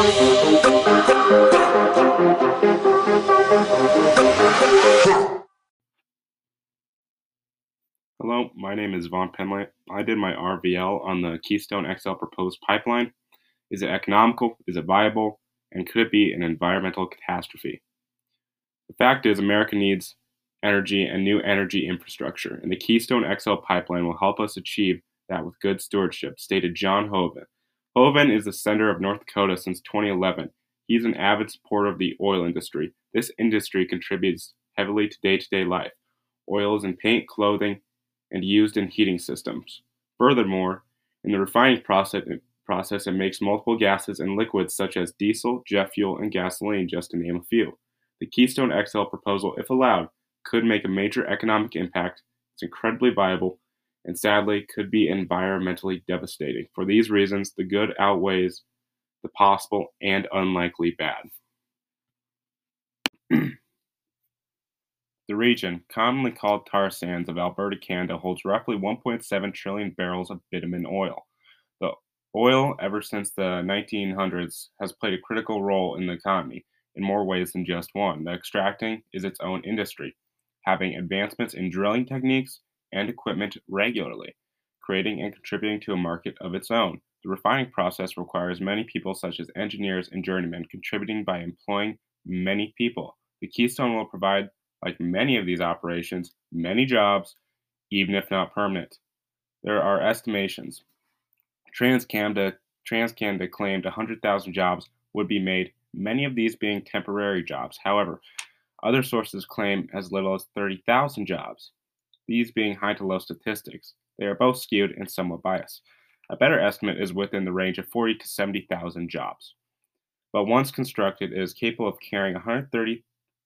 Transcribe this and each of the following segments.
Hello, my name is Vaughn Penley. I did my RVL on the Keystone XL proposed pipeline. Is it economical? Is it viable? And could it be an environmental catastrophe? The fact is, America needs energy and new energy infrastructure, and the Keystone XL pipeline will help us achieve that with good stewardship, stated John Hoeven. Hoeven is the senator of North Dakota since 2011. He's an avid supporter of the oil industry. This industry contributes heavily to day to day life. Oil is in paint, clothing, and used in heating systems. Furthermore, in the refining process, process it makes multiple gases and liquids such as diesel, jet fuel, and gasoline, just to name a few. The Keystone XL proposal, if allowed, could make a major economic impact. It's incredibly viable and sadly could be environmentally devastating. For these reasons, the good outweighs the possible and unlikely bad. The region, commonly called tar sands of Alberta, Canada, holds roughly 1.7 trillion barrels of bitumen oil. The oil, ever since the 1900s, has played a critical role in the economy in more ways than just one. The extracting is its own industry, having advancements in drilling techniques and equipment regularly, creating and contributing to a market of its own. The refining process requires many people, such as engineers and journeymen, contributing by employing many people. The Keystone will provide like many of these operations, many jobs, even if not permanent. There are estimations. TransCanada, TransCanada claimed 100,000 jobs would be made, many of these being temporary jobs. However, other sources claim as little as 30,000 jobs, these being high to low statistics. They are both skewed and somewhat biased. A better estimate is within the range of 40 to 70,000 jobs. But once constructed, it is capable of carrying 130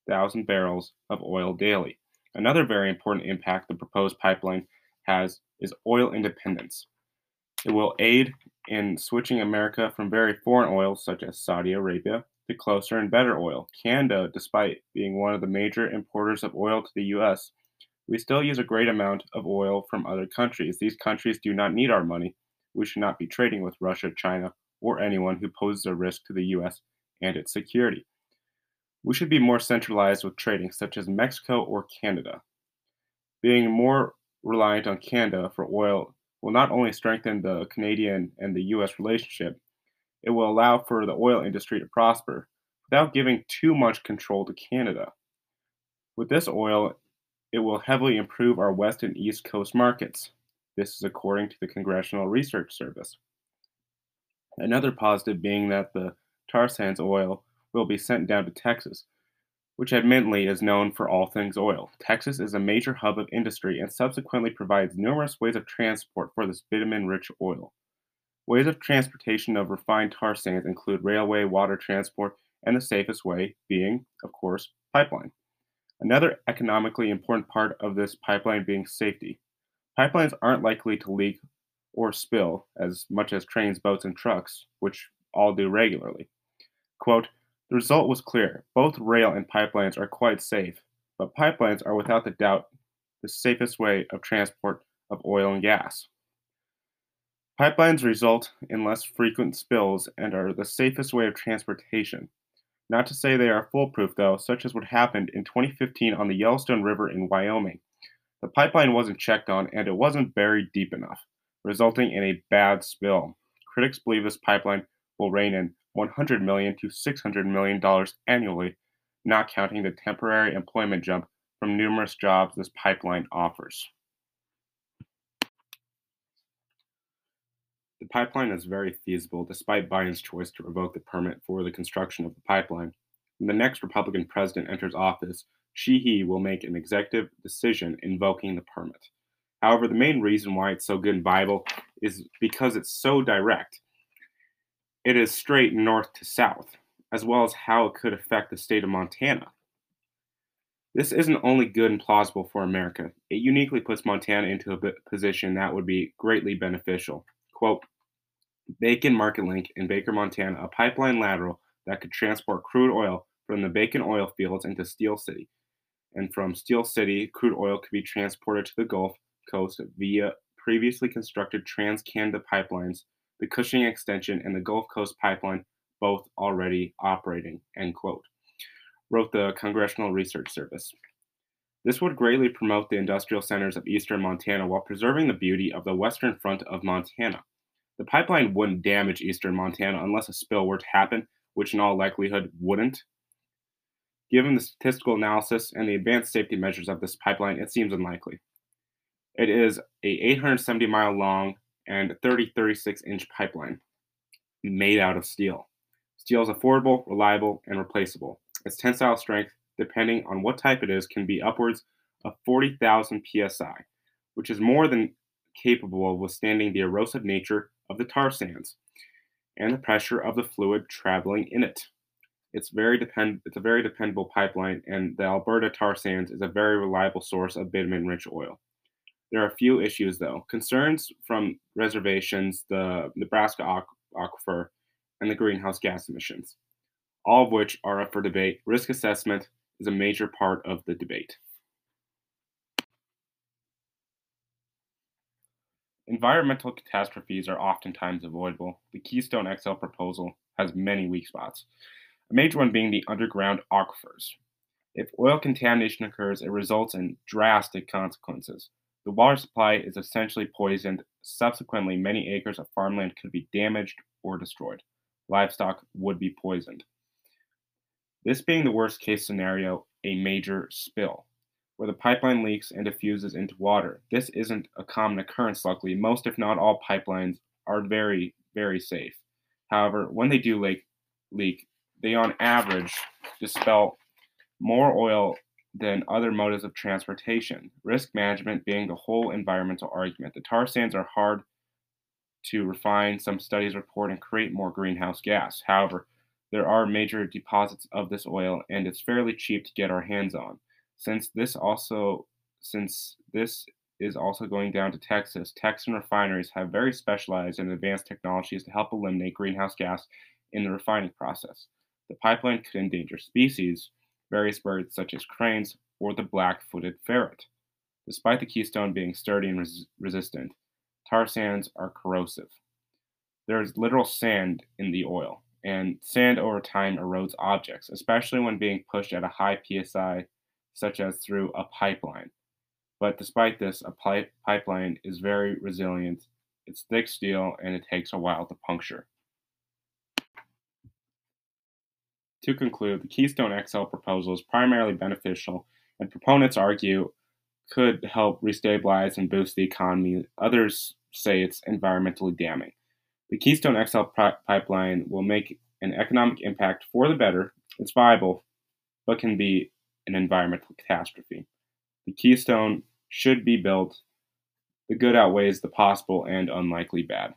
thousand barrels of oil daily. Another very important impact the proposed pipeline has is oil independence. It will aid in switching America from very foreign oils such as Saudi Arabia to closer and better oil. Canada, despite being one of the major importers of oil to the US, we still use a great amount of oil from other countries. These countries do not need our money. We should not be trading with Russia, China, or anyone who poses a risk to the US and its security. We should be more centralized with trading, such as Mexico or Canada. Being more reliant on Canada for oil will not only strengthen the Canadian and the U.S. relationship, it will allow for the oil industry to prosper without giving too much control to Canada. With this oil, it will heavily improve our West and East Coast markets. This is according to the Congressional Research Service. Another positive being that the tar sands oil will be sent down to Texas, which admittedly is known for all things oil. Texas is a major hub of industry and subsequently provides numerous ways of transport for this bitumen rich oil. Ways of transportation of refined tar sands include railway, water transport, and the safest way being, of course, pipeline. Another economically important part of this pipeline being safety. Pipelines aren't likely to leak or spill as much as trains, boats, and trucks, which all do regularly. Quote, the result was clear. Both rail and pipelines are quite safe, but pipelines are without a doubt the safest way of transport of oil and gas. Pipelines result in less frequent spills and are the safest way of transportation. Not to say they are foolproof, though, such as what happened in 2015 on the Yellowstone River in Wyoming. The pipeline wasn't checked on and it wasn't buried deep enough, resulting in a bad spill. Critics believe this pipeline will rein in 100 million to 600 million dollars annually, not counting the temporary employment jump from numerous jobs this pipeline offers. The pipeline is very feasible despite Biden's choice to revoke the permit for the construction of the pipeline. When the next Republican president enters office, Sheehy will make an executive decision invoking the permit. However, the main reason why it's so good and viable is because it's so direct. It is straight north to south, as well as how it could affect the state of Montana. This isn't only good and plausible for America, it uniquely puts Montana into a position that would be greatly beneficial. Quote, Bakken Market Link in Baker, Montana, a pipeline lateral that could transport crude oil from the Bakken oil fields into Steele City. And from Steele City, crude oil could be transported to the Gulf Coast via previously constructed Trans Canada pipelines the Cushing Extension, and the Gulf Coast Pipeline both already operating, end quote, wrote the Congressional Research Service. This would greatly promote the industrial centers of eastern Montana while preserving the beauty of the western front of Montana. The pipeline wouldn't damage eastern Montana unless a spill were to happen, which in all likelihood wouldn't. Given the statistical analysis and the advanced safety measures of this pipeline, it seems unlikely. It is a 870 mile long and 30 36 inch pipeline made out of steel. Steel is affordable, reliable, and replaceable. Its tensile strength, depending on what type it is, can be upwards of 40,000 psi, which is more than capable of withstanding the erosive nature of the tar sands and the pressure of the fluid traveling in it. It's very depend it's a very dependable pipeline, and the Alberta tar sands is a very reliable source of bitumen-rich oil. There are a few issues though. Concerns from reservations, the Nebraska aquifer, and the greenhouse gas emissions, all of which are up for debate. Risk assessment is a major part of the debate. Environmental catastrophes are oftentimes avoidable. The Keystone XL proposal has many weak spots a major one being the underground aquifers. If oil contamination occurs, it results in drastic consequences. The water supply is essentially poisoned. Subsequently, many acres of farmland could be damaged or destroyed. Livestock would be poisoned. This being the worst case scenario, a major spill, where the pipeline leaks and diffuses into water. This isn't a common occurrence, luckily. Most, if not all, pipelines are very, very safe. However, when they do leak, leak they on average dispel more oil than other modes of transportation. Risk management being the whole environmental argument. The tar sands are hard to refine, some studies report, and create more greenhouse gas. However, there are major deposits of this oil and it's fairly cheap to get our hands on. Since this also since this is also going down to Texas, Texan refineries have very specialized and advanced technologies to help eliminate greenhouse gas in the refining process. The pipeline could endanger species, various birds such as cranes or the black footed ferret. Despite the keystone being sturdy and res- resistant, tar sands are corrosive. There is literal sand in the oil, and sand over time erodes objects, especially when being pushed at a high psi, such as through a pipeline. But despite this, a pipe- pipeline is very resilient. It's thick steel and it takes a while to puncture. To conclude, the Keystone XL proposal is primarily beneficial, and proponents argue could help restabilize and boost the economy. Others say it's environmentally damning. The Keystone XL pipeline will make an economic impact for the better. It's viable, but can be an environmental catastrophe. The Keystone should be built. The good outweighs the possible and unlikely bad.